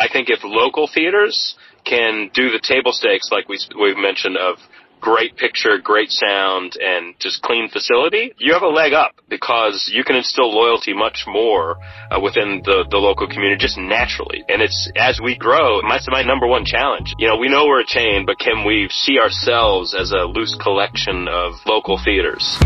I think if local theaters can do the table stakes like we we mentioned of great picture, great sound, and just clean facility, you have a leg up because you can instill loyalty much more uh, within the, the local community just naturally. And it's as we grow, that's my number one challenge. You know, we know we're a chain, but can we see ourselves as a loose collection of local theaters?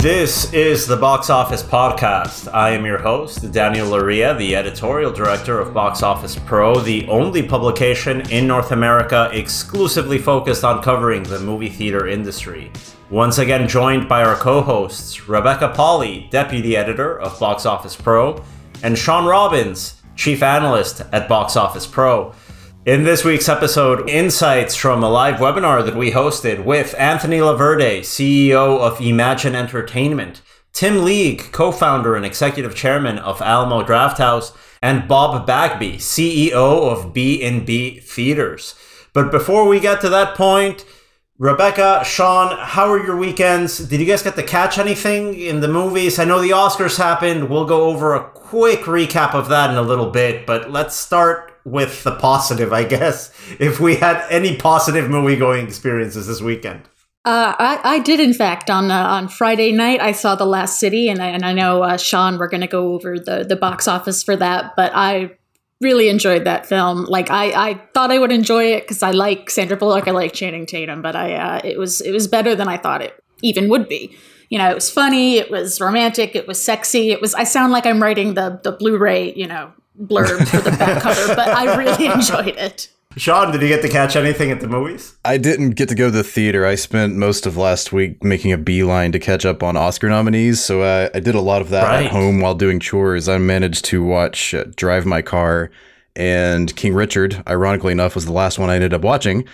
This is the Box Office Podcast. I am your host, Daniel Loria, the editorial director of Box Office Pro, the only publication in North America exclusively focused on covering the movie theater industry. Once again, joined by our co hosts, Rebecca Pahle, deputy editor of Box Office Pro, and Shawn Robbins, chief analyst at Box Office Pro. In this week's episode, insights from a live webinar that we hosted with Anthony Laverde, CEO of Imagine Entertainment, Tim League, co-founder and executive chairman of Alamo Drafthouse, and Bob Bagby, CEO of B&B Theaters. But before we get to that point, Rebecca, Sean, how are your weekends? Did you guys get to catch anything in the movies? I know the Oscars happened. We'll go over a quick recap of that in a little bit, but let's start with the positive, I guess, if we had any positive movie going experiences this weekend. Uh, I, I, did, in fact, on uh, on Friday night. I saw The Lost City, and I, and I know uh, Sean, we're going to go over the the box office for that. But I really enjoyed that film. Like I, I thought I would enjoy it because I like Sandra Bullock, I like Channing Tatum, but I uh, it was it was better than I thought it even would be. You know, it was funny, it was romantic, it was sexy. It was. I sound like I'm writing the the Blu-ray, you know, blurb for the back cover, but I really enjoyed it. Sean, did you get to catch anything at the movies? I didn't get to go to the theater. I spent most of last week making a beeline to catch up on Oscar nominees. So uh, I did a lot of that right. at home while doing chores. I managed to watch uh, Drive My Car and King Richard, ironically enough, was the last one I ended up watching,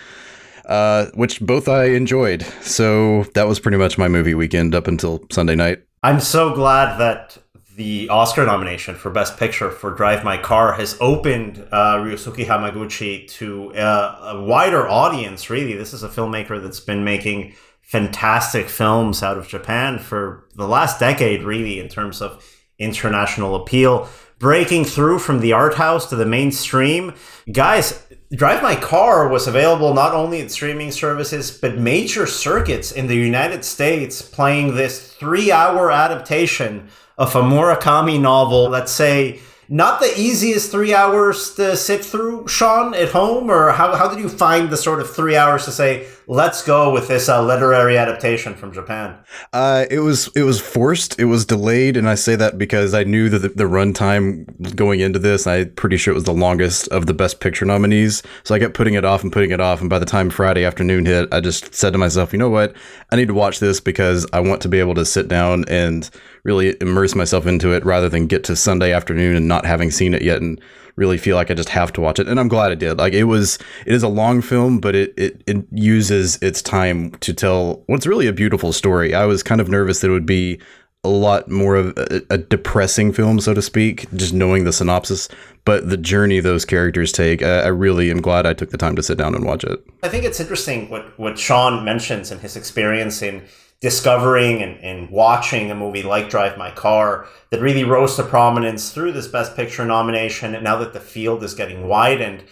uh, which both I enjoyed. So that was pretty much my movie weekend up until Sunday night. I'm so glad that the Oscar nomination for Best Picture for Drive My Car has opened uh, Ryosuke Hamaguchi to uh, a wider audience, really. This is a filmmaker that's been making fantastic films out of Japan for the last decade, really, in terms of international appeal. Breaking through from the art house to the mainstream. Guys, Drive My Car was available not only at streaming services, but major circuits in the United States playing this three hour adaptation of a Murakami novel, let's say, not the easiest three hours to sit through, Sean, at home? Or how, how did you find the sort of three hours to say, let's go with this uh, literary adaptation from Japan? Uh, it was it was forced. It was delayed, and I say that because I knew that the, the runtime going into this, I'm pretty sure it was the longest of the Best Picture nominees. So I kept putting it off and putting it off, and by the time Friday afternoon hit, I just said to myself, you know what, I need to watch this because I want to be able to sit down and really immerse myself into it rather than get to Sunday afternoon and not having seen it yet and really feel like I just have to watch it. And I'm glad I did. Like it was, it is a long film, but it, it, it uses its time to tell what's really a beautiful story. I was kind of nervous that it would be a lot more of a, a, depressing film, so to speak, just knowing the synopsis. But the journey those characters take, I, I, really am glad I took the time to sit down and watch it. I think it's interesting what, what Sean mentions in his experience in discovering and, and watching a movie like Drive My Car that really rose to prominence through this Best Picture nomination. And now that the field is getting widened,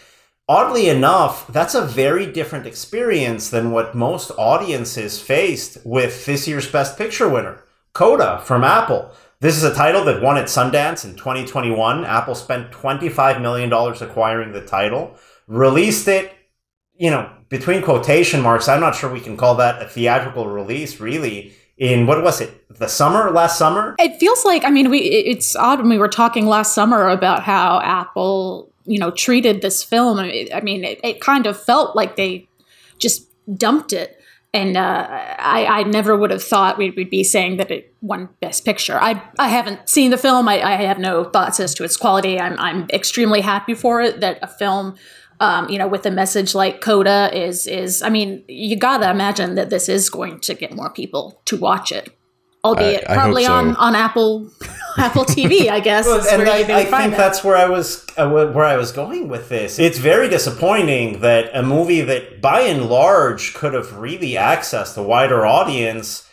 oddly enough, that's a very different experience than what most audiences faced with this year's Best Picture winner, Coda from Apple. This is a title that won at Sundance in 2021. Apple spent $25 million acquiring the title, released it, you know, between quotation marks, I'm not sure we can call that a theatrical release, really. In what was it, the summer, last summer? It feels like, I mean, we it's odd when we were talking last summer about how Apple, you know, treated this film. I mean, it, it kind of felt like they just dumped it. And uh, I, I never would have thought we'd, we'd, be saying that it won Best Picture. I, I haven't seen the film. I, I have no thoughts as to its quality. I'm, I'm extremely happy for it that a film um, you know, with a message like Coda is is I mean, you gotta imagine that this is going to get more people to watch it. Albeit I, I probably so. on, on Apple Apple TV, I guess. well, and I, I think that's where I was uh, where I was going with this. It's very disappointing that a movie that by and large could have really accessed a wider audience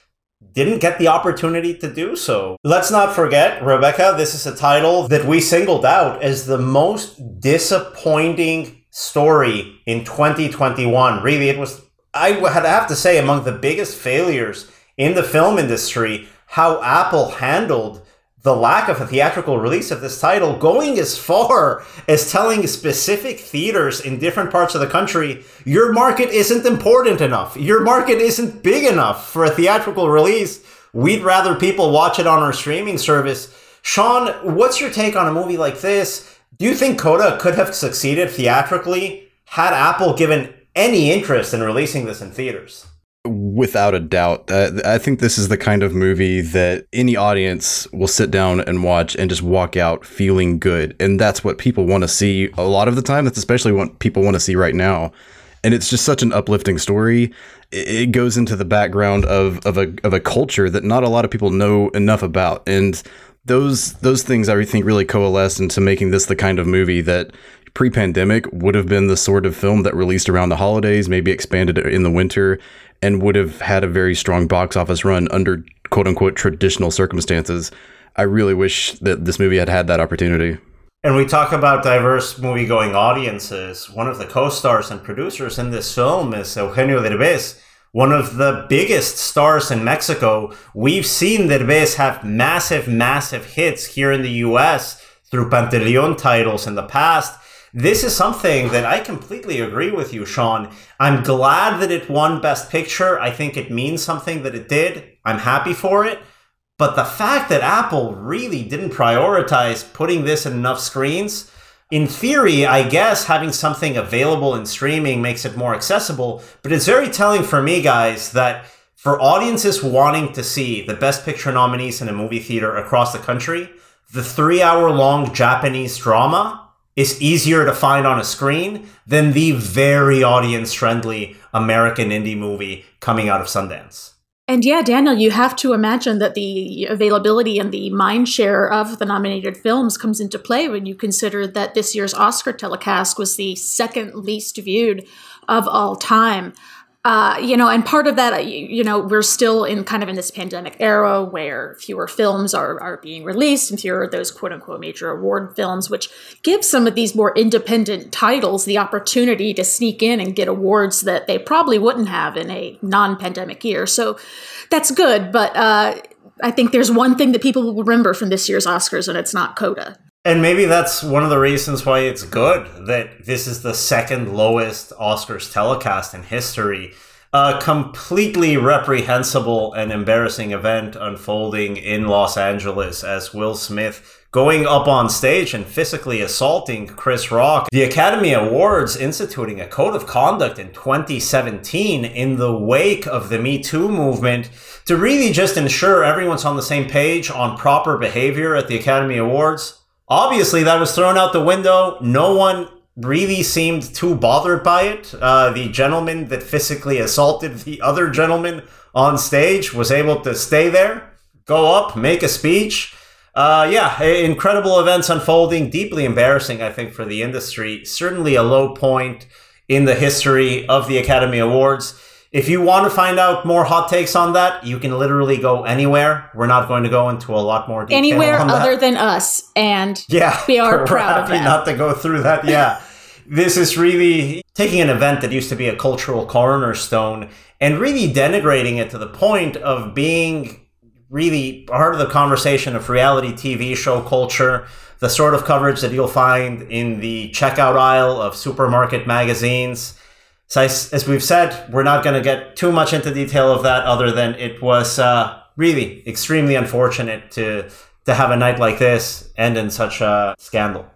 didn't get the opportunity to do so. Let's not forget, Rebecca, this is a title that we singled out as the most disappointing story in 2021. Really, it was, I would have to say, among the biggest failures in the film industry, how Apple handled the lack of a theatrical release of this title, going as far as telling specific theaters in different parts of the country, your market isn't important enough. Your market isn't big enough for a theatrical release. We'd rather people watch it on our streaming service. Sean, what's your take on a movie like this? Do you think Coda could have succeeded theatrically had Apple given any interest in releasing this in theaters? Without a doubt. Uh, I think this is the kind of movie that any audience will sit down and watch and just walk out feeling good. And that's what people want to see a lot of the time. That's especially what people want to see right now. And it's just such an uplifting story. It goes into the background of, of a of a culture that not a lot of people know enough about. And those those things I think really coalesce into making this the kind of movie that pre-pandemic would have been the sort of film that released around the holidays, maybe expanded in the winter, and would have had a very strong box office run under quote unquote traditional circumstances. I really wish that this movie had had that opportunity. And we talk about diverse movie going audiences. One of the co stars and producers in this film is Eugenio Derbez, one of the biggest stars in Mexico. We've seen Derbez have massive, massive hits here in the US through Pantelion titles in the past. This is something that I completely agree with you, Sean. I'm glad that it won Best Picture. I think it means something that it did. I'm happy for it. But the fact that Apple really didn't prioritize putting this in enough screens, in theory, I guess having something available in streaming makes it more accessible. But it's very telling for me, guys, that for audiences wanting to see the Best Picture nominees in a movie theater across the country, the three hour long Japanese drama is easier to find on a screen than the very audience friendly American indie movie coming out of Sundance. And yeah, Daniel, you have to imagine that the availability and the mind share of the nominated films comes into play when you consider that this year's Oscar telecast was the second least viewed of all time. Uh, you know, and part of that, you, you, know, we're still in kind of in this pandemic era where fewer films are, are being released and fewer of those quote unquote major award films, which gives some of these more independent titles the opportunity to sneak in and get awards that they probably wouldn't have in a non pandemic year. So that's good. But uh, I think there's one thing that people will remember from this year's Oscars, and it's not Coda. And maybe that's one of the reasons why it's good that this is the second lowest Oscars telecast in history. A completely reprehensible and embarrassing event unfolding in Los Angeles as Will Smith going up on stage and physically assaulting Chris Rock. The Academy Awards instituting a code of conduct in 2017 in the wake of the Me Too movement to really just ensure everyone's on the same page on proper behavior at the Academy Awards Obviously, that was thrown out the window. No one really seemed too bothered by it. Uh, the gentleman that physically assaulted the other gentleman on stage was able to stay there, go up, make a speech. Uh, yeah, incredible events unfolding, deeply embarrassing, I think, for the industry. Certainly a low point in the history of the Academy Awards. If you want to find out more hot takes on that, you can literally go anywhere. We're not going to go into a lot more detail. Anywhere other than us, and yeah, we are proud of that. Not to go through that. Yeah, this is really taking an event that used to be a cultural cornerstone and really denigrating it to the point of being really part of the conversation of reality TV show culture, the sort of coverage that you'll find in the checkout aisle of supermarket magazines so as, as we've said, we're not going to get too much into detail of that, other than it was uh, really extremely unfortunate to to have a night like this end in such a scandal.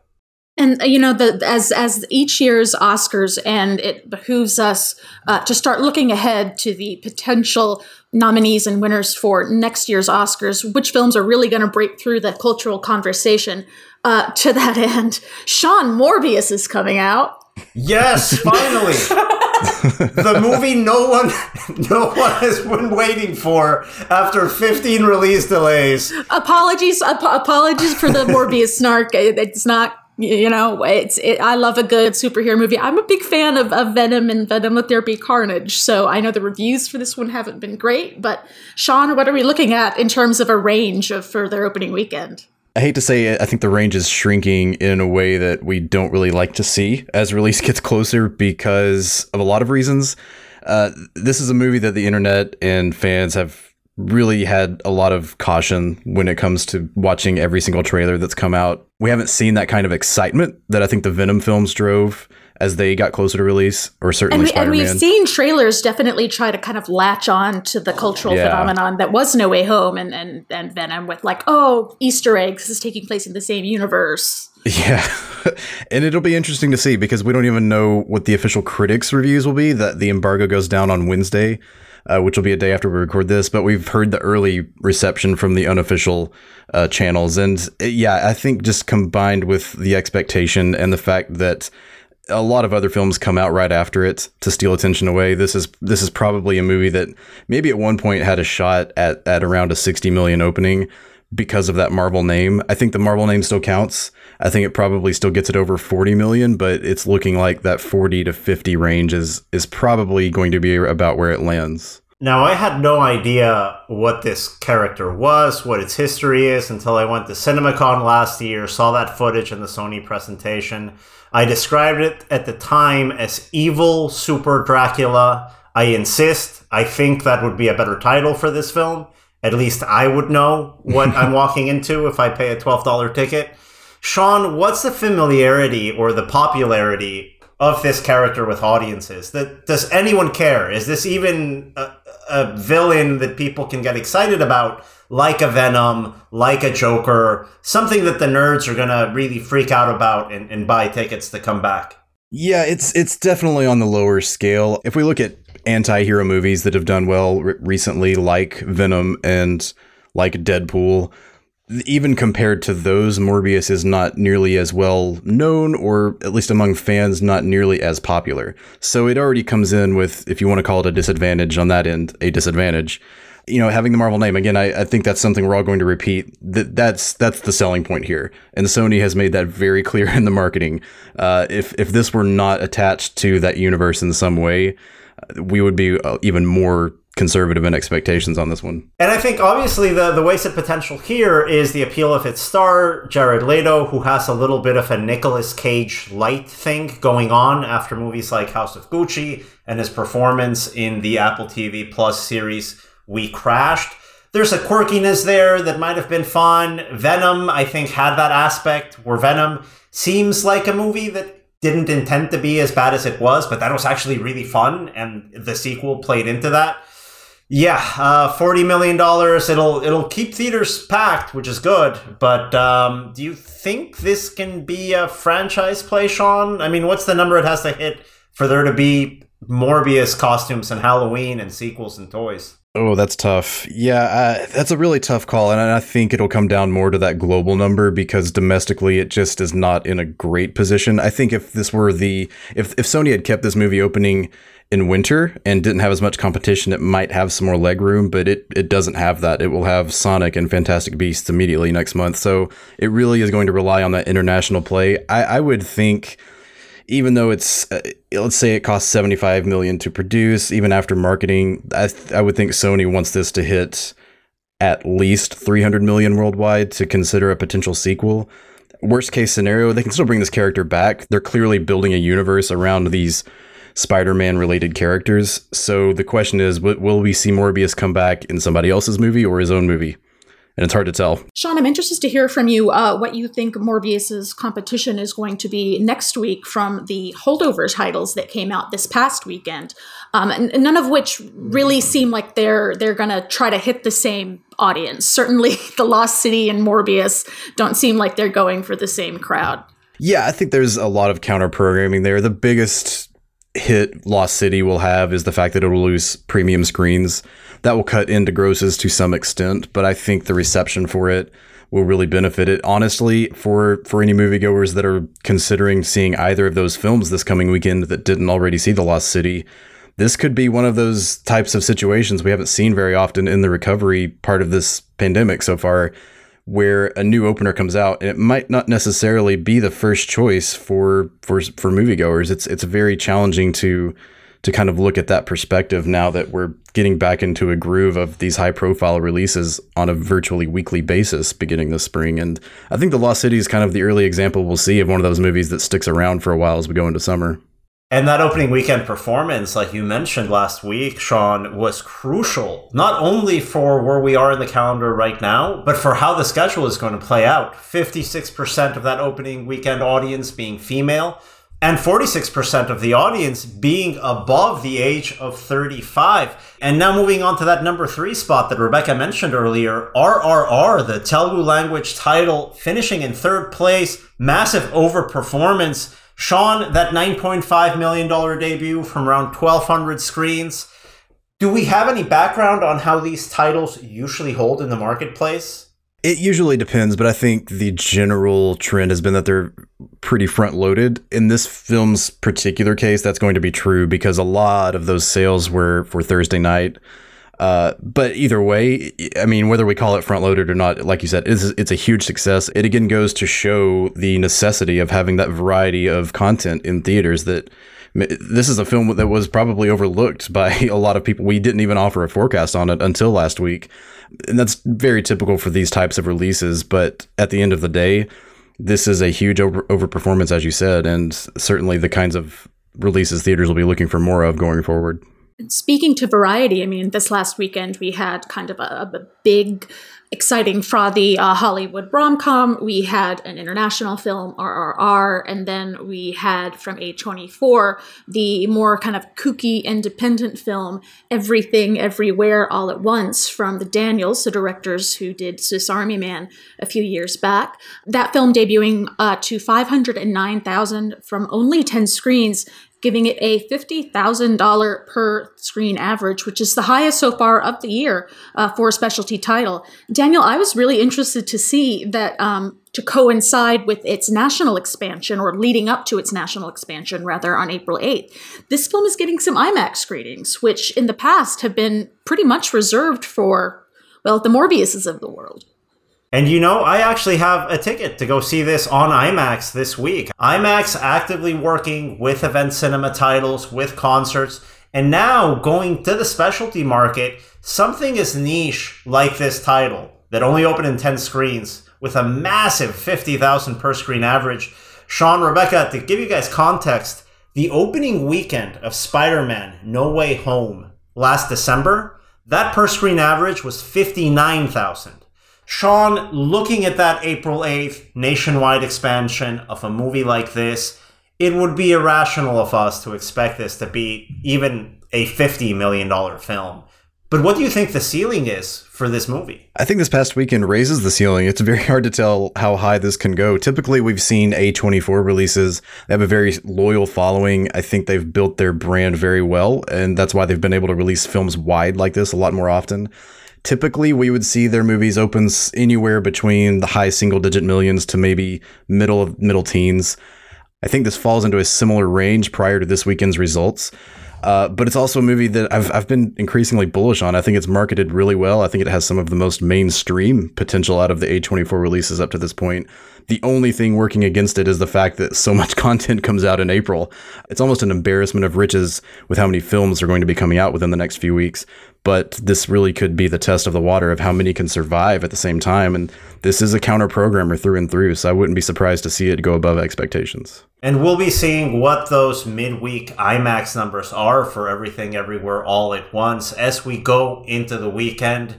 And uh, you know, the, as as each year's Oscars, and it behooves us uh, to start looking ahead to the potential nominees and winners for next year's Oscars. Which films are really going to break through the cultural conversation? Uh, to that end, Sean Morbius is coming out. Yes, finally. the movie no one no one has been waiting for after 15 release delays. Apologies ap- apologies for the Morbius snark. It's not You know, it's it, I love a good superhero movie. I'm a big fan of, of Venom and Venom Let There Be Carnage. So I know the reviews for this one haven't been great, but Sean, what are we looking at in terms of a range of for their opening weekend? I hate to say it, I think the range is shrinking in a way that we don't really like to see as release gets closer because of a lot of reasons. Uh, this is a movie that the internet and fans have really had a lot of caution when it comes to watching every single trailer that's come out. We haven't seen that kind of excitement that I think the Venom films drove as they got closer to release, or certainly and, we, Spider-Man. and we've seen trailers definitely try to kind of latch on to the cultural Yeah. phenomenon that was No Way Home and, and, and Venom with like, oh, Easter eggs, this is taking place in the same universe. Yeah. and it'll be interesting to see because we don't even know what the official critics reviews will be. That the embargo goes down on Wednesday, uh, which will be a day after we record this. But we've heard the early reception from the unofficial uh, channels. And uh, yeah, I think just combined with the expectation and the fact that a lot of other films come out right after it to steal attention away. This is this is probably a movie that maybe at one point had a shot at at around a 60 million opening because of that Marvel name. I think the Marvel name still counts. I think it probably still gets it over 40 million, but it's looking like that 40 to 50 range is is probably going to be about where it lands. Now, I had no idea what this character was, what its history is, until I went to CinemaCon last year, saw that footage in the Sony presentation. I described it at the time as evil Super Dracula. I insist, I think that would be a better title for this film. At least I would know what I'm walking into if I pay a $12 ticket. Sean, what's the familiarity or the popularity of this character with audiences? That does anyone care? Is this even a, a villain that people can get excited about, like a Venom, like a Joker, something that the nerds are gonna really freak out about and, and buy tickets to come back? Yeah, it's it's definitely on the lower scale. If we look at anti-hero movies that have done well re- recently like Venom and like Deadpool, even compared to those, Morbius is not nearly as well known, or at least among fans, not nearly as popular. So it already comes in with, if you want to call it a disadvantage on that end, a disadvantage. You know, having the Marvel name again, I, I think that's something we're all going to repeat. That that's that's the selling point here, and Sony has made that very clear in the marketing. Uh, if if this were not attached to that universe in some way, we would be uh, even more conservative in expectations on this one. And I think obviously the, the wasted potential here is the appeal of its star, Jared Leto, who has a little bit of a Nicolas Cage light thing going on after movies like House of Gucci and his performance in the Apple TV Plus series We Crashed. There's a quirkiness there that might have been fun. Venom, I think, had that aspect where Venom seems like a movie that didn't intend to be as bad as it was, but that was actually really fun, and the sequel played into that. Yeah, uh, forty million dollars. It'll it'll keep theaters packed, which is good. But um, do you think this can be a franchise play, Sean? I mean, what's the number it has to hit for there to be Morbius costumes and Halloween and sequels and toys? Oh, that's tough. Yeah, uh, that's a really tough call, and I think it'll come down more to that global number because domestically, it just is not in a great position. I think if this were the if if Sony had kept this movie opening in winter and didn't have as much competition, it might have some more leg room, but it it doesn't have that. It will have Sonic and Fantastic Beasts immediately next month, so it really is going to rely on that international play. I, I would think even though it's uh, let's say it costs 75 million to produce even after marketing I, th- I would think sony wants this to hit at least 300 million worldwide to consider a potential sequel. Worst case scenario they can still bring this character back. They're clearly building a universe around these spider-man related characters. So the question is will we see morbius come back in somebody else's movie or his own movie and it's hard to tell Sean, I'm interested to hear from you uh, what you think Morbius's competition is going to be next week from the holdover titles that came out this past weekend, um, and, and none of which really seem like they're they're going to try to hit the same audience. Certainly, The Lost City and Morbius don't seem like they're going for the same crowd. Yeah, I think there's a lot of counter programming there. The biggest hit Lost City will have is the fact that it will lose premium screens. That will cut into grosses to some extent, but I think the reception for it will really benefit it. Honestly, for for any moviegoers that are considering seeing either of those films this coming weekend that didn't already see The Lost City, this could be one of those types of situations we haven't seen very often in the recovery part of this pandemic so far where a new opener comes out and it might not necessarily be the first choice for for for moviegoers. It's it's very challenging to to kind of look at that perspective now that we're getting back into a groove of these high profile releases on a virtually weekly basis beginning this spring. And I think The Lost City is kind of the early example we'll see of one of those movies that sticks around for a while as we go into summer. And that opening weekend performance, like you mentioned last week, Sean, was crucial, not only for where we are in the calendar right now, but for how the schedule is going to play out. 56% of that opening weekend audience being female, and 46% of the audience being above the age of 35. And now moving on to that number three spot that Rebecca mentioned earlier, RRR, the Telugu language title, finishing in third place, massive overperformance Sean, that $9.5 million debut from around 1,200 screens. Do we have any background on how these titles usually hold in the marketplace? It usually depends, but I think the general trend has been that they're pretty front loaded. In this film's particular case, that's going to be true because a lot of those sales were for Thursday night. Uh, but either way, I mean, whether we call it front loaded or not, like you said, it's, it's a huge success. It again goes to show the necessity of having that variety of content in theaters that this is a film that was probably overlooked by a lot of people. We didn't even offer a forecast on it until last week. And that's very typical for these types of releases. But at the end of the day, this is a huge over, overperformance, as you said, and certainly the kinds of releases theaters will be looking for more of going forward. Speaking to variety, I mean, this last weekend we had kind of a, a big, exciting, frothy uh, Hollywood rom com. We had an international film, RRR, and then we had from A24 the more kind of kooky independent film, Everything Everywhere All at Once, from the Daniels, the directors who did Swiss Army Man a few years back. That film debuting uh, to 509,000 from only 10 screens giving it a $50,000 per screen average, which is the highest so far of the year uh, for a specialty title. Daniel, I was really interested to see that um, to coincide with its national expansion, or leading up to its national expansion, rather, on April 8th. This film is getting some IMAX screenings, which in the past have been pretty much reserved for, well, the Morbiuses of the world. And you know, I actually have a ticket to go see this on IMAX this week. IMAX actively working with event cinema titles, with concerts, and now going to the specialty market, something as niche like this title that only opened in 10 screens with a massive 50,000 per screen average. Sean, Rebecca, to give you guys context, the opening weekend of Spider Man No Way Home last December, that per screen average was 59,000. Sean, looking at that April 8th nationwide expansion of a movie like this, it would be irrational of us to expect this to be even a $50 million film. But what do you think the ceiling is for this movie? I think this past weekend raises the ceiling. It's very hard to tell how high this can go. Typically, we've seen A24 releases. They have a very loyal following. I think they've built their brand very well, and that's why they've been able to release films wide like this a lot more often typically we would see their movies open anywhere between the high single digit millions to maybe middle of middle teens. I think this falls into a similar range prior to this weekend's results. Uh, but it's also a movie that I've, I've been increasingly bullish on. I think it's marketed really well. I think it has some of the most mainstream potential out of the A24 releases up to this point. The only thing working against it is the fact that so much content comes out in April. It's almost an embarrassment of riches with how many films are going to be coming out within the next few weeks but this really could be the test of the water of how many can survive at the same time. And this is a counter programmer through and through, so I wouldn't be surprised to see it go above expectations. And we'll be seeing what those midweek IMAX numbers are for everything everywhere all at once as we go into the weekend.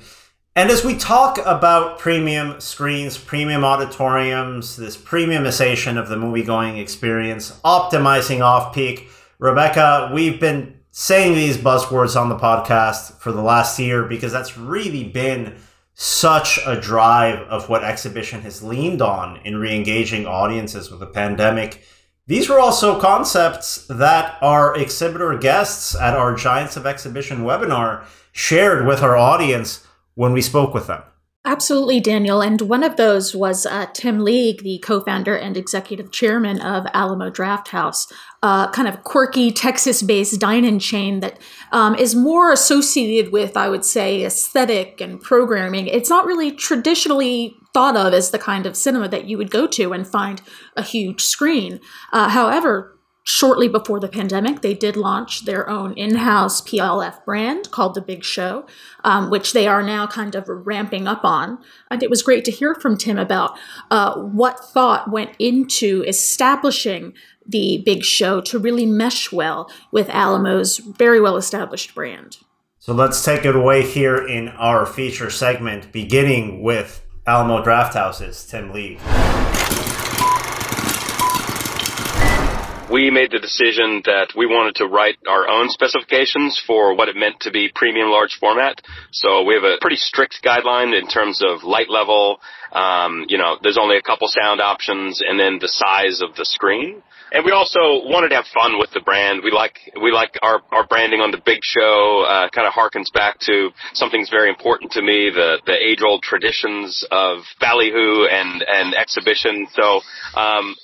And as we talk about premium screens, premium auditoriums, this premiumization of the movie going experience, optimizing off peak, Rebecca, we've been saying these buzzwords on the podcast for the last year because that's really been such a drive of what exhibition has leaned on in re-engaging audiences with the pandemic. These were also concepts that our exhibitor guests at our Giants of Exhibition webinar shared with our audience when we spoke with them. Absolutely, Daniel. And one of those was uh, Tim League, the co founder and executive chairman of Alamo Drafthouse, a kind of quirky Texas based dine in chain that um, is more associated with, I would say, aesthetic and programming. It's not really traditionally thought of as the kind of cinema that you would go to and find a huge screen. Uh, however, Shortly before the pandemic, they did launch their own in house PLF brand called The Big Show, um, which they are now kind of ramping up on. And it was great to hear from Tim about uh, what thought went into establishing the Big Show to really mesh well with Alamo's very well established brand. So let's take it away here in our feature segment, beginning with Alamo Drafthouse's Tim League. We made the decision that we wanted to write our own specifications for what it meant to be premium large format. So we have a pretty strict guideline in terms of light level. Um, you know, there's only a couple sound options and then the size of the screen. And we also wanted to have fun with the brand. We like we like our, our branding on the big show. Uh, kind of harkens back to something that's very important to me: the the age old traditions of ballyhoo and and exhibition. So um,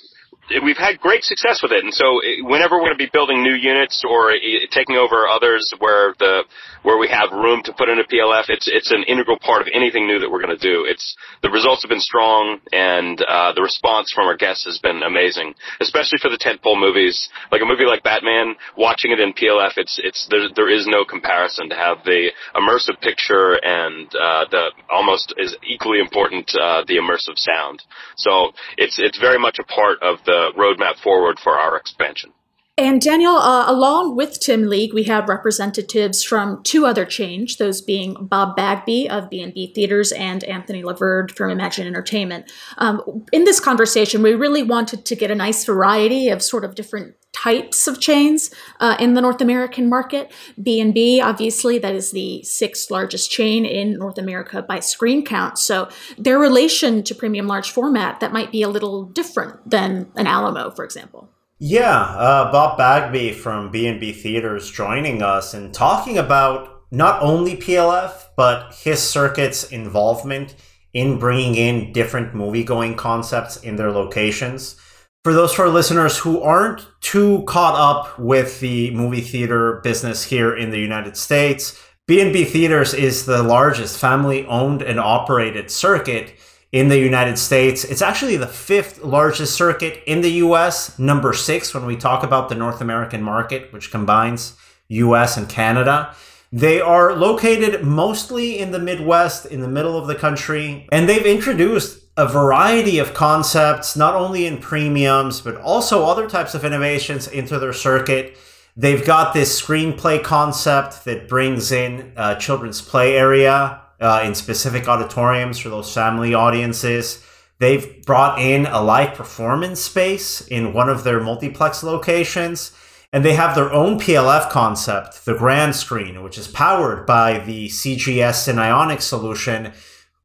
we've had great success with it. And so whenever we're going to be building new units or taking over others where the where we have room to put in a PLF, it's it's an integral part of anything new that we're going to do. It's the results have been strong and uh, the response from our guests has been amazing, especially for the tentpole movies. Like a movie like Batman, watching it in PLF, it's it's there, there is no comparison to have the immersive picture and uh, the almost is equally important uh, the immersive sound. So it's it's very much a part of the roadmap forward for our expansion. And Daniel, uh, along with Tim League, we have representatives from two other chains, those being Bob Bagby of B&B Theaters and Anthony Laverde from Imagine Entertainment. Um, in this conversation, we really wanted to get a nice variety of sort of different types of chains uh, in the North American market. B&B, obviously, that is the sixth largest chain in North America by screen count. So their relation to premium large format, that might be a little different than an Alamo, for example. Yeah, uh, Bob Bagby from B&B Theaters joining us and talking about not only PLF, but his circuit's involvement in bringing in different movie-going concepts in their locations. For those for listeners who aren't too caught up with the movie theater business here in the United States, B&B Theaters is the largest family-owned and operated circuit in the United States. It's actually the fifth largest circuit in the US, number six when we talk about the North American market, which combines US and Canada. They are located mostly in the Midwest, in the middle of the country, and they've introduced a variety of concepts, not only in premiums, but also other types of innovations into their circuit. They've got this screenplay concept that brings in a children's play area uh, in specific auditoriums for those family audiences. They've brought in a live performance space in one of their multiplex locations, and they have their own PLF concept, the Grand Screen, which is powered by the CGS and Cinionic solution.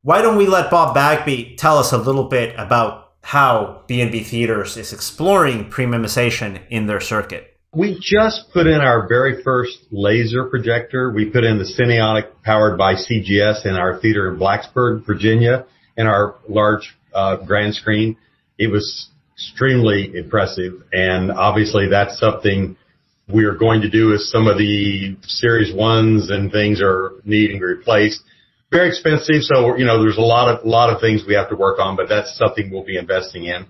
Why don't we let Bob Bagby tell us a little bit about how B&B Theaters is exploring premiumization in their circuit? We just put in our very first laser projector. We put in the Cinionic powered by CGS in our theater in Blacksburg, Virginia, in our large uh, grand screen. It was extremely impressive, and obviously that's something we are going to do as some of the series ones and things are needing replaced. Very expensive, so you know there's a lot of lot of things we have to work on, but that's something we'll be investing in.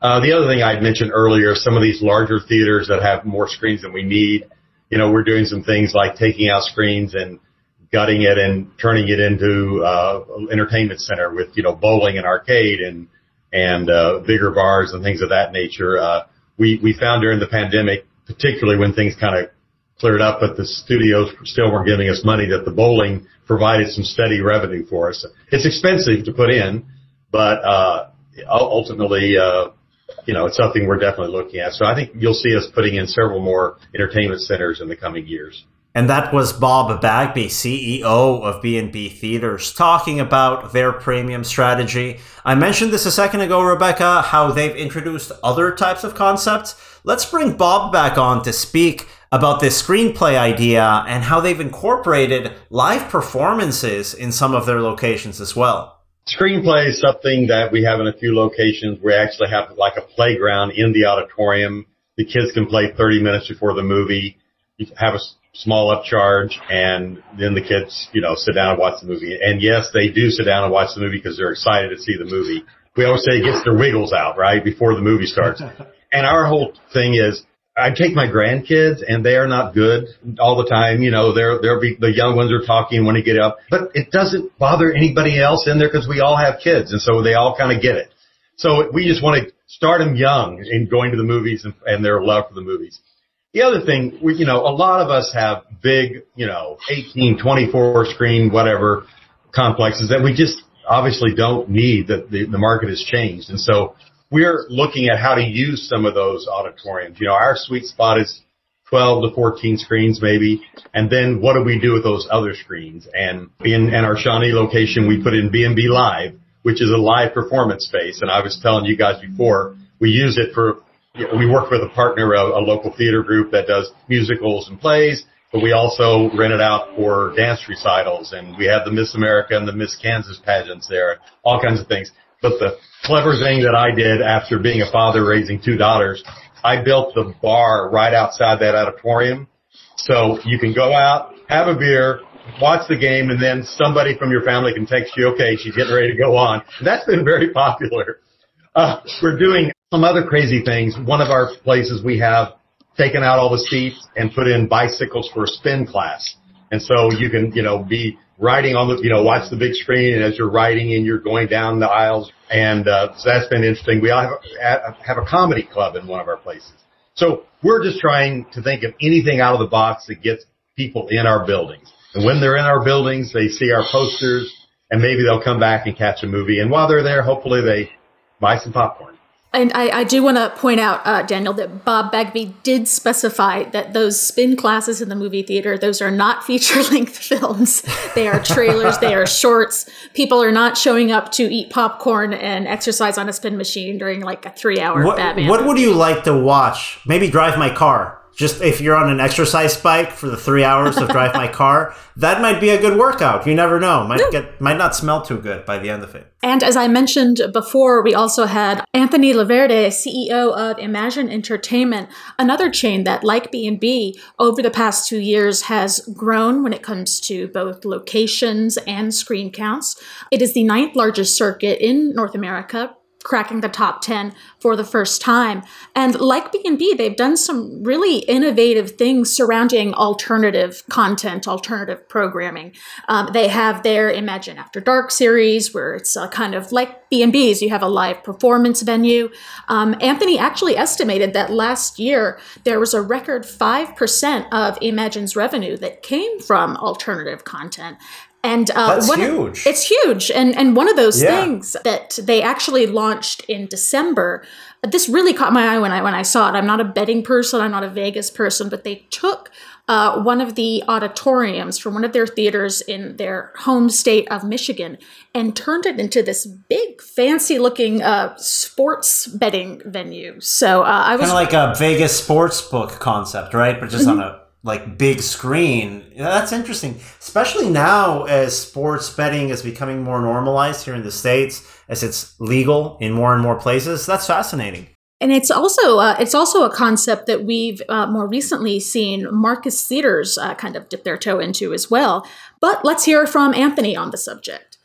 Uh, the other thing I'd mentioned earlier, some of these larger theaters that have more screens than we need, you know, we're doing some things like taking out screens and gutting it and turning it into uh, entertainment center with you know bowling and arcade and and uh, bigger bars and things of that nature. Uh, we we found during the pandemic, particularly when things kind of cleared up, but the studios still weren't giving us money. That the bowling provided some steady revenue for us. It's expensive to put in, but uh, ultimately uh, you know, it's something we're definitely looking at. So I think you'll see us putting in several more entertainment centers in the coming years. And that was Bob Bagby, CEO of B&B Theaters, talking about their premium strategy. I mentioned this a second ago, Rebecca, how they've introduced other types of concepts. Let's bring Bob back on to speak about this screenplay idea and how they've incorporated live performances in some of their locations as well. Screenplay is something that we have in a few locations. We actually have like a playground in the auditorium. The kids can play 30 minutes before the movie. You have a small upcharge and then the kids, you know, sit down and watch the movie. And yes, they do sit down and watch the movie because they're excited to see the movie. We always say it gets their wiggles out, right? Before the movie starts. and our whole thing is I take my grandkids and they are not good all the time. You know, they're, they're be, the young ones are talking when they get up, but it doesn't bother anybody else in there because we all have kids and so they all kind of get it. So we just want to start them young in going to the movies and, and their love for the movies. The other thing, we, you know, a lot of us have big, you know, 18, 24 screen, whatever complexes that we just obviously don't need that the, the market has changed. And so we're looking at how to use some of those auditoriums. You know, our sweet spot is 12 to 14 screens maybe. And then what do we do with those other screens? And in, in our Shawnee location, we put in B&B Live, which is a live performance space. And I was telling you guys before, we use it for, you know, we work with a partner, a, a local theater group that does musicals and plays, but we also rent it out for dance recitals and we have the Miss America and the Miss Kansas pageants there, all kinds of things. But the clever thing that I did after being a father raising two daughters, I built the bar right outside that auditorium. So you can go out, have a beer, watch the game, and then somebody from your family can text you, okay, she's getting ready to go on. That's been very popular. Uh, we're doing some other crazy things. One of our places we have taken out all the seats and put in bicycles for a spin class. And so you can, you know, be riding on the, you know, watch the big screen and as you're riding and you're going down the aisles. And, uh, so that's been interesting. We have, have a comedy club in one of our places. So we're just trying to think of anything out of the box that gets people in our buildings. And when they're in our buildings, they see our posters and maybe they'll come back and catch a movie. And while they're there, hopefully they buy some popcorn. And I, I, do want to point out, uh, Daniel, that Bob Bagby did specify that those spin classes in the movie theater, those are not feature length films. They are trailers, they are shorts. People are not showing up to eat popcorn and exercise on a spin machine during like a three hour what, Batman. What would you like to watch? Maybe drive my car just if you're on an exercise bike for the three hours of drive my car, that might be a good workout. You never know. Might get might not smell too good by the end of it. And as I mentioned before, we also had Anthony Laverde, CEO of Imagine Entertainment, another chain that, like B&B, over the past two years has grown when it comes to both locations and screen counts. It is the ninth largest circuit in North America, cracking the top 10 for the first time. And like b&b they've done some really innovative things surrounding alternative content alternative programming. Um, they have their imagine after dark series where it's uh, kind of like b&b's you have a live performance venue. Um, anthony actually estimated that last year there was a record 5% of imagine's revenue that came from alternative content and uh, That's huge. it's huge, and and one of those yeah. things that they actually launched in December. This really caught my eye when I when I saw it. I'm not a betting person. I'm not a Vegas person, but they took uh, one of the auditoriums from one of their theaters in their home state of Michigan and turned it into this big, fancy looking uh, sports betting venue. So uh, I was kind of like a Vegas sports book concept, right? But just mm-hmm. on a like big screen. That's interesting, especially now as sports betting is becoming more normalized here in the states, as it's legal in more and more places. That's fascinating. And it's also uh, it's also a concept that we've uh, more recently seen Marcus Theaters uh, kind of dip their toe into as well. But let's hear from Anthony on the subject.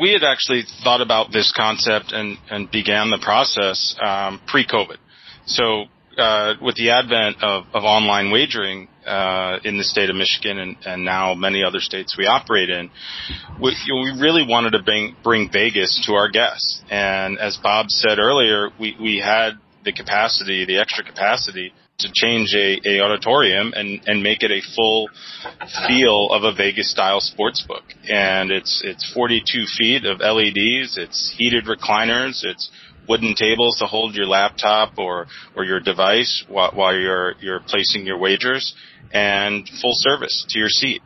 We had actually thought about this concept and, and began the process um, pre-COVID. So uh, with the advent of, of online wagering uh, in the state of Michigan and, and, now many other states we operate in, we, you know, we, really wanted to bring, bring Vegas to our guests. And as Bob said earlier, we, we had the capacity, the extra capacity to change a, a auditorium and, and make it a full feel of a Vegas style sports book. And it's, it's 42 feet of LEDs. It's heated recliners. It's wooden tables to hold your laptop or, or your device while, while you're, you're placing your wagers and full service to your seat.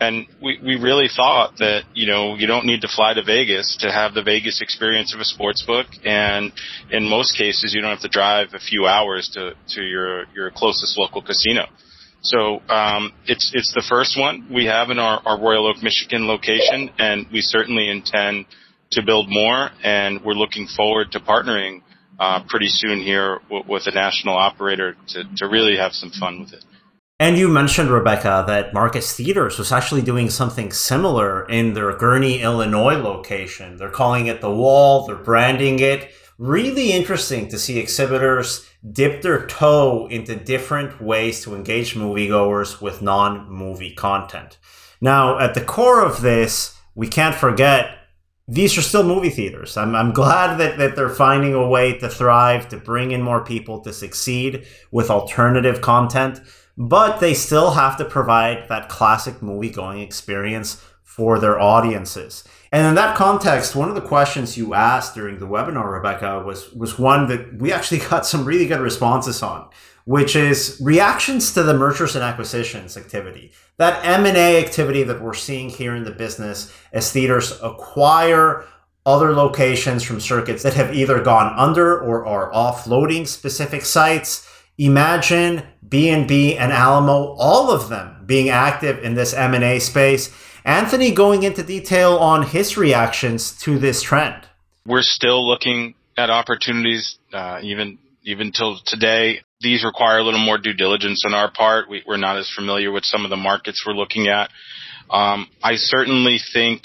And we, we really thought that, you know, you don't need to fly to Vegas to have the Vegas experience of a sports book. And in most cases, you don't have to drive a few hours to, to your, your closest local casino. So um, it's it's the first one we have in our, our Royal Oak, Michigan location, and we certainly intend to build more, and we're looking forward to partnering uh, pretty soon here with a national operator to, to really have some fun with it. And you mentioned, Rebecca, that Marcus Theaters was actually doing something similar in their Gurnee, Illinois location. They're calling it the Wall, they're branding it. Really interesting to see exhibitors dip their toe into different ways to engage moviegoers with non movie content. Now, at the core of this, we can't forget these are still movie theaters. I'm, I'm glad that, that they're finding a way to thrive, to bring in more people, to succeed with alternative content, but they still have to provide that classic movie going experience for their audiences. And in that context, one of the questions you asked during the webinar, Rebecca, was, was one that we actually got some really good responses on, which is reactions to the mergers and acquisitions activity that M&A activity that we're seeing here in the business as theaters acquire other locations from circuits that have either gone under or are offloading specific sites. Emagine B&B and Alamo, all of them being active in this M&A space. Anthony going into detail on his reactions to this trend. We're still looking at opportunities, uh, even even till today these require a little more due diligence on our part. We, are not as familiar with some of the markets we're looking at. Um, I certainly think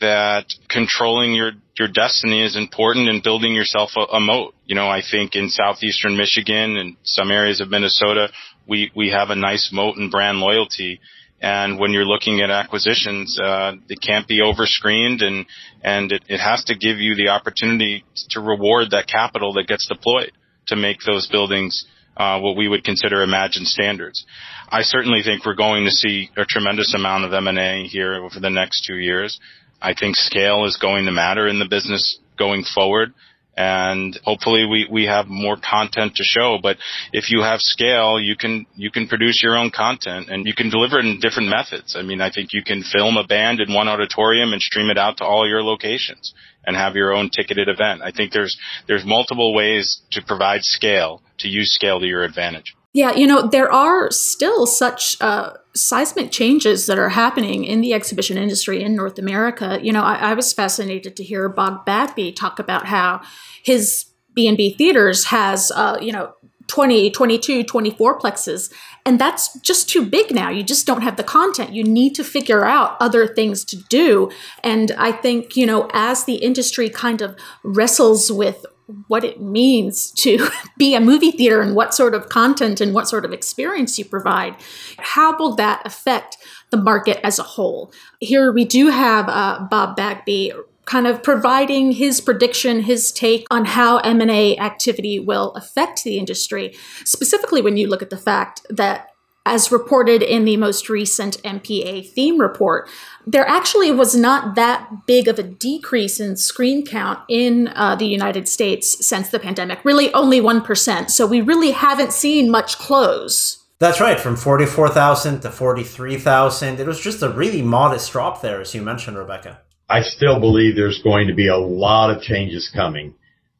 that controlling your your destiny is important in building yourself a, a moat. You know, I think in southeastern Michigan and some areas of Minnesota, we we have a nice moat and brand loyalty. And when you're looking at acquisitions, uh, it can't be overscreened, and and it, it has to give you the opportunity to reward that capital that gets deployed to make those buildings uh, what we would consider imagined standards. I certainly think we're going to see a tremendous amount of M&A here over the next two years. I think scale is going to matter in the business going forward. And hopefully we, we have more content to show. But if you have scale, you can, you can produce your own content and you can deliver it in different methods. I mean, I think you can film a band in one auditorium and stream it out to all your locations and have your own ticketed event. I think there's, there's multiple ways to provide scale to use scale to your advantage. Yeah, you know, there are still such uh, seismic changes that are happening in the exhibition industry in North America. You know, I, I was fascinated to hear Bob Bagby talk about how his B&B Theaters has, uh, you know, 20, 22, 24 plexes. And that's just too big now. You just don't have the content. You need to figure out other things to do. And I think, you know, as the industry kind of wrestles with what it means to be a movie theater and what sort of content and what sort of experience you provide. How will that affect the market as a whole? Here we do have uh, Bob Bagby kind of providing his prediction, his take on how M&A activity will affect the industry, specifically when you look at the fact that as reported in the most recent MPA theme report, there actually was not that big of a decrease in screen count in uh, the United States since the pandemic, really only 1%. So we really haven't seen much close. That's right, from 44,000 to 43,000. It was just a really modest drop there, as you mentioned, Rebecca. I still believe there's going to be a lot of changes coming.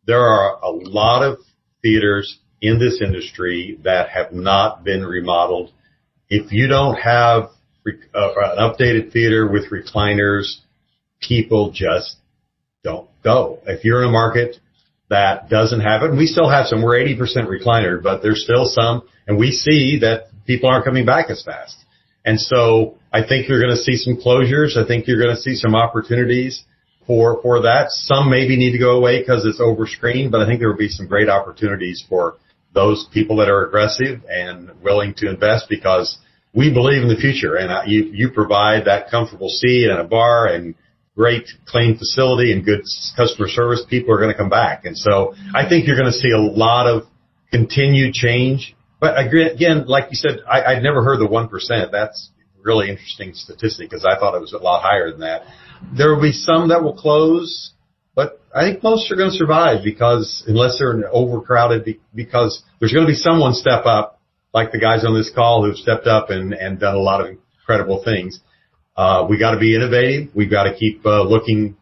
There are a lot of theaters in this industry that have not been remodeled if you don't have uh, an updated theater with recliners, people just don't go. If you're in a market that doesn't have it, and we still have some, we're 80% recliner, but there's still some, and we see that people aren't coming back as fast. And so I think you're going to see some closures. I think you're going to see some opportunities for, for that. Some maybe need to go away because it's overscreened, but I think there will be some great opportunities for those people that are aggressive and willing to invest because we believe in the future and you, you provide that comfortable seat and a bar and great clean facility and good customer service. People are going to come back. And so I think you're going to see a lot of continued change. But again, like you said, I, I'd never heard the 1%. That's really interesting statistic because I thought it was a lot higher than that. There will be some that will close I think most are going to survive because unless they're overcrowded, because there's going to be someone step up, like the guys on this call who've stepped up and, and done a lot of incredible things. Uh, we got to be innovative. We've got to keep uh, looking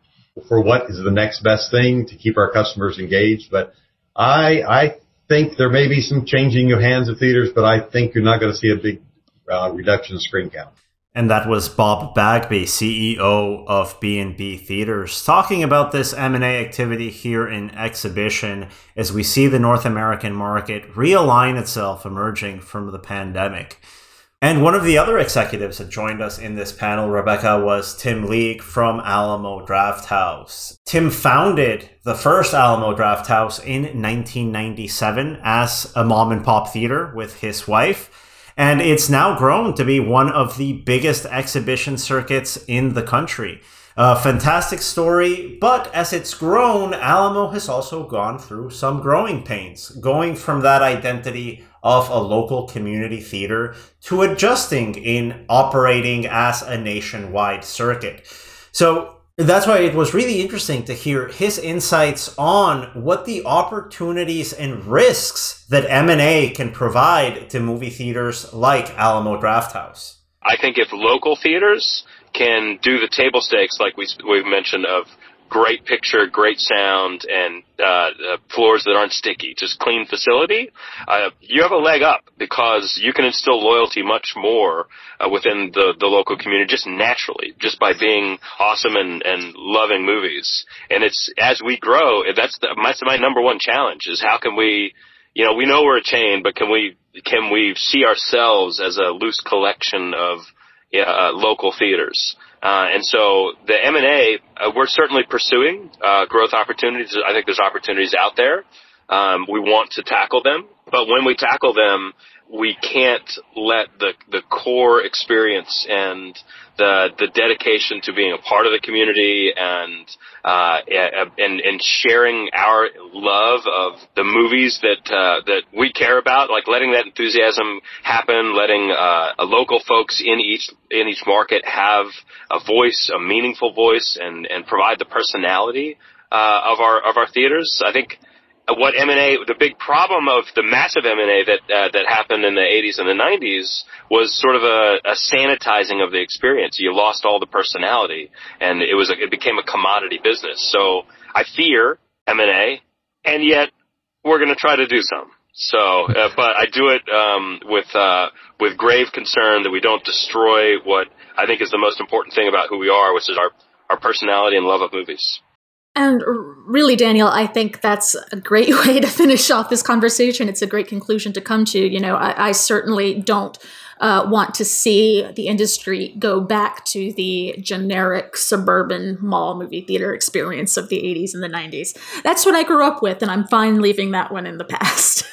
for what is the next best thing to keep our customers engaged. But I, I think there may be some changing of hands of theaters, but I think you're not going to see a big uh, reduction in screen count. And that was Bob Bagby, CEO of B&B Theaters, talking about this M&A activity here in exhibition as we see the North American market realign itself emerging from the pandemic. And one of the other executives that joined us in this panel, Rebecca, was Tim League from Alamo Drafthouse. Tim founded the first Alamo Drafthouse in 1997 as a mom and pop theater with his wife and it's now grown to be one of the biggest exhibition circuits in the country. A fantastic story, but as it's grown, Alamo has also gone through some growing pains, going from that identity of a local community theater to adjusting in operating as a nationwide circuit. So that's why it was really interesting to hear his insights on what the opportunities and risks that M&A can provide to movie theaters like Alamo Drafthouse. I think if local theaters can do the table stakes like we we've mentioned of great picture, great sound, and uh, floors that aren't sticky, just clean facility, uh, you have a leg up because you can instill loyalty much more uh, within the, the local community just naturally, just by being awesome and, and loving movies. And it's as we grow, that's the, that's my number one challenge is how can we, you know, we know we're a chain, but can we can we see ourselves as a loose collection of uh, local theaters? Uh, and so the M&A, uh, we're certainly pursuing uh, growth opportunities. I think there's opportunities out there. Um, we want to tackle them, but when we tackle them, we can't let the the core experience and the the dedication to being a part of the community and uh, and and sharing our love of the movies that uh, that we care about, like letting that enthusiasm happen, letting uh, local folks in each in each market have a voice, a meaningful voice, and and provide the personality uh, of our of our theaters. I think what M&A, the big problem of the massive M&A that uh, that happened in the 80s and the 90s was sort of a, a, sanitizing of the experience. You lost all the personality, and it was a, it became a commodity business. So I fear M&A, and yet we're going to try to do some. So, uh, but I do it um, with uh, with grave concern that we don't destroy what I think is the most important thing about who we are, which is our our personality and love of movies. And really, Daniel, I think that's a great way to finish off this conversation. It's a great conclusion to come to. You know, I, I certainly don't uh, want to see the industry go back to the generic suburban mall movie theater experience of the 80s and the 90s. That's what I grew up with, and I'm fine leaving that one in the past.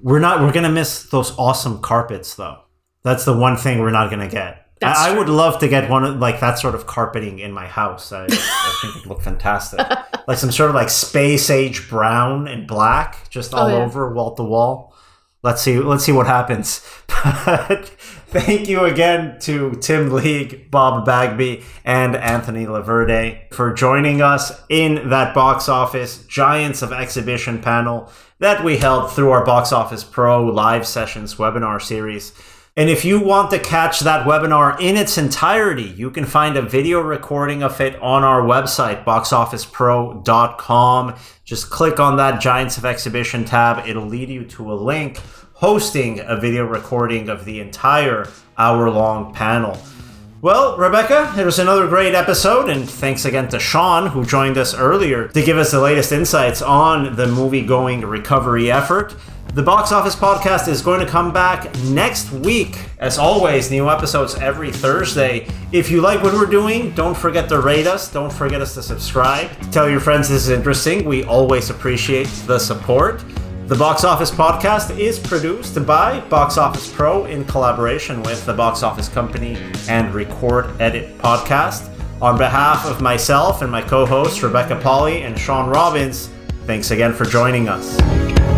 we're not, we're going to miss those awesome carpets, though. That's the one thing we're not going to get. I, I, would love to get one of like that sort of carpeting in my house. I, I think it'd look fantastic. like some sort of like space age brown and black, just oh, all oh, yeah. over wall to wall. Let's see. Let's see what happens. But thank you again to Tim League, Bob Bagby, and Anthony Laverde for joining us in that box office Giants of Exhibition panel that we held through our Box Office Pro live sessions webinar series. And if you want to catch that webinar in its entirety, you can find a video recording of it on our website, boxofficepro.com. Just click on that Giants of Exhibition tab. It'll lead you to a link hosting a video recording of the entire hour long panel. Well, Rebecca, it was another great episode, and thanks again to Shawn, who joined us earlier to give us the latest insights on the movie going recovery effort. The Box Office Podcast is going to come back next week. As always, new episodes every Thursday. If you like what we're doing, don't forget to rate us. Don't forget us to subscribe. Tell your friends this is interesting. We always appreciate the support. The Box Office Podcast is produced by Box Office Pro in collaboration with the Box Office Company and Record Edit Podcast. On behalf of myself and my co hosts, Rebecca Pahle and Shawn Robbins, thanks again for joining us.